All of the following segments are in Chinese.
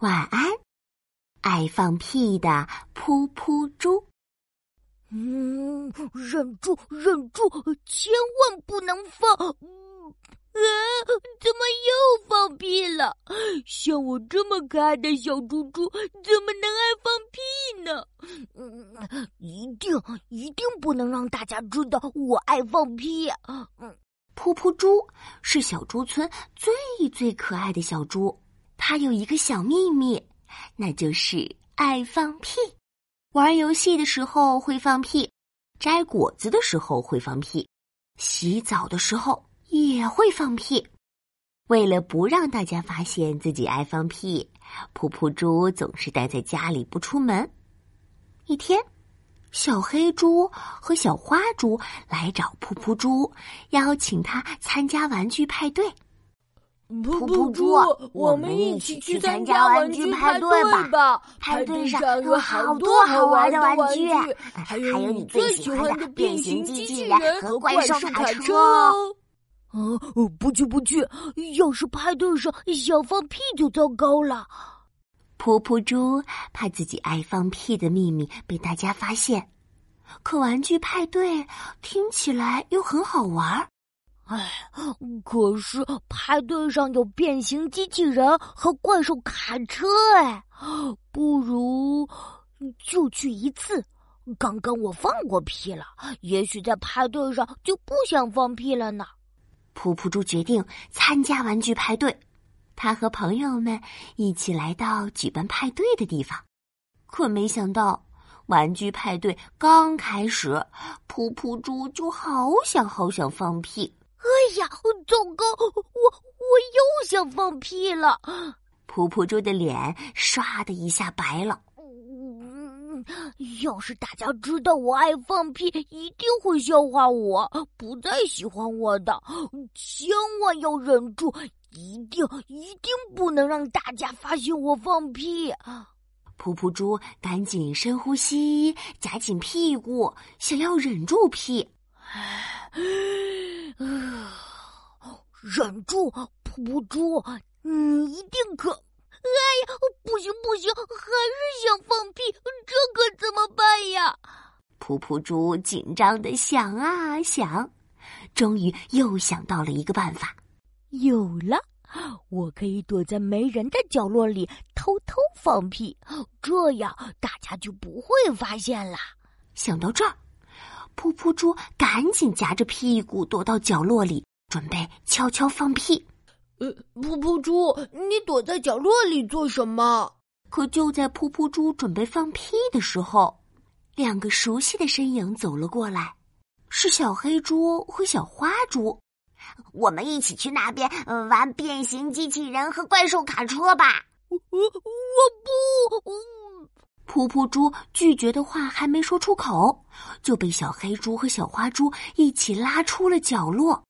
晚安，爱放屁的噗噗猪。嗯，忍住，忍住，千万不能放！啊，怎么又放屁了？像我这么可爱的小猪猪，怎么能爱放屁呢？嗯，一定，一定不能让大家知道我爱放屁。嗯，噗噗猪是小猪村最最可爱的小猪。他有一个小秘密，那就是爱放屁。玩游戏的时候会放屁，摘果子的时候会放屁，洗澡的时候也会放屁。为了不让大家发现自己爱放屁，噗噗猪总是待在家里不出门。一天，小黑猪和小花猪来找噗噗猪，邀请他参加玩具派对。噗噗猪，我们一起去参加玩具派对吧！派对上有好多好玩的玩具，还有你最喜欢的变形机器人和怪兽卡车哦。哦，不去不去！要是派对上想放屁就糟糕了。噗噗猪怕自己爱放屁的秘密被大家发现，可玩具派对听起来又很好玩。哎，可是派对上有变形机器人和怪兽卡车，哎，不如就去一次。刚刚我放过屁了，也许在派对上就不想放屁了呢。噗噗猪决定参加玩具派对，他和朋友们一起来到举办派对的地方，可没想到玩具派对刚开始，噗噗猪就好想好想放屁。哎呀，糟糕！我我又想放屁了。噗噗猪的脸唰的一下白了。要是大家知道我爱放屁，一定会笑话我，不再喜欢我的。千万要忍住，一定一定不能让大家发现我放屁。噗噗猪赶紧深呼吸，夹紧屁股，想要忍住屁。忍住，噗噗猪，你一定可……哎呀，不行不行，还是想放屁，这可怎么办呀？噗噗猪紧张的想啊想，终于又想到了一个办法，有了，我可以躲在没人的角落里偷偷放屁，这样大家就不会发现了。想到这儿，噗噗猪赶紧夹着屁股躲到角落里。准备悄悄放屁，呃，噗噗猪，你躲在角落里做什么？可就在噗噗猪准备放屁的时候，两个熟悉的身影走了过来，是小黑猪和小花猪。我们一起去那边玩变形机器人和怪兽卡车吧。我我不，噗噗猪拒绝的话还没说出口，就被小黑猪和小花猪一起拉出了角落。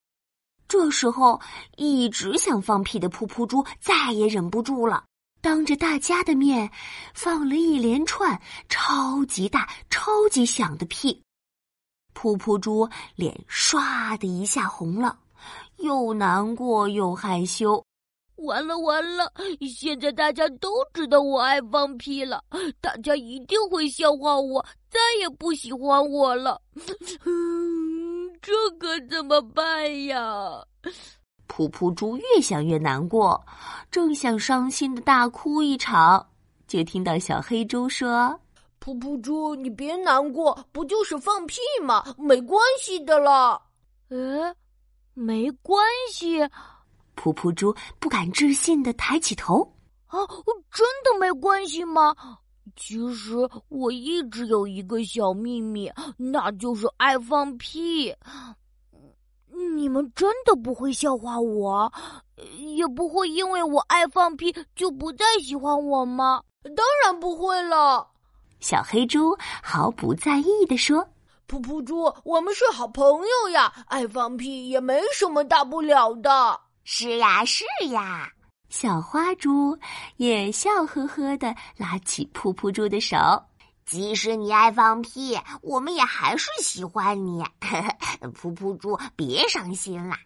这时候，一直想放屁的噗噗猪再也忍不住了，当着大家的面放了一连串超级大、超级响的屁。噗噗猪脸唰的一下红了，又难过又害羞。完了完了！现在大家都知道我爱放屁了，大家一定会笑话我，再也不喜欢我了。这可怎么办呀？噗噗猪越想越难过，正想伤心的大哭一场，就听到小黑猪说：“噗噗猪，你别难过，不就是放屁吗？没关系的啦。”呃，没关系。噗噗猪不敢置信的抬起头：“啊，真的没关系吗？”其实我一直有一个小秘密，那就是爱放屁。你们真的不会笑话我，也不会因为我爱放屁就不再喜欢我吗？当然不会了。小黑猪毫不在意的说：“噗噗猪，我们是好朋友呀，爱放屁也没什么大不了的。”是呀，是呀。小花猪也笑呵呵的拉起噗噗猪的手，即使你爱放屁，我们也还是喜欢你。噗噗猪，别伤心啦，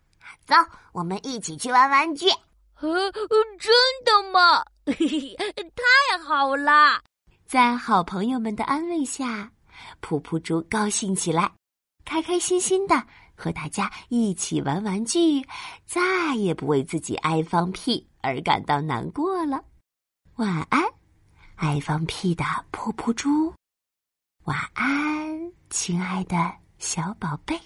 走，我们一起去玩玩具。呃，真的吗？太好了！在好朋友们的安慰下，噗噗猪高兴起来，开开心心的和大家一起玩玩具，再也不为自己爱放屁而感到难过了。晚安，爱放屁的噗噗猪。晚安，亲爱的小宝贝。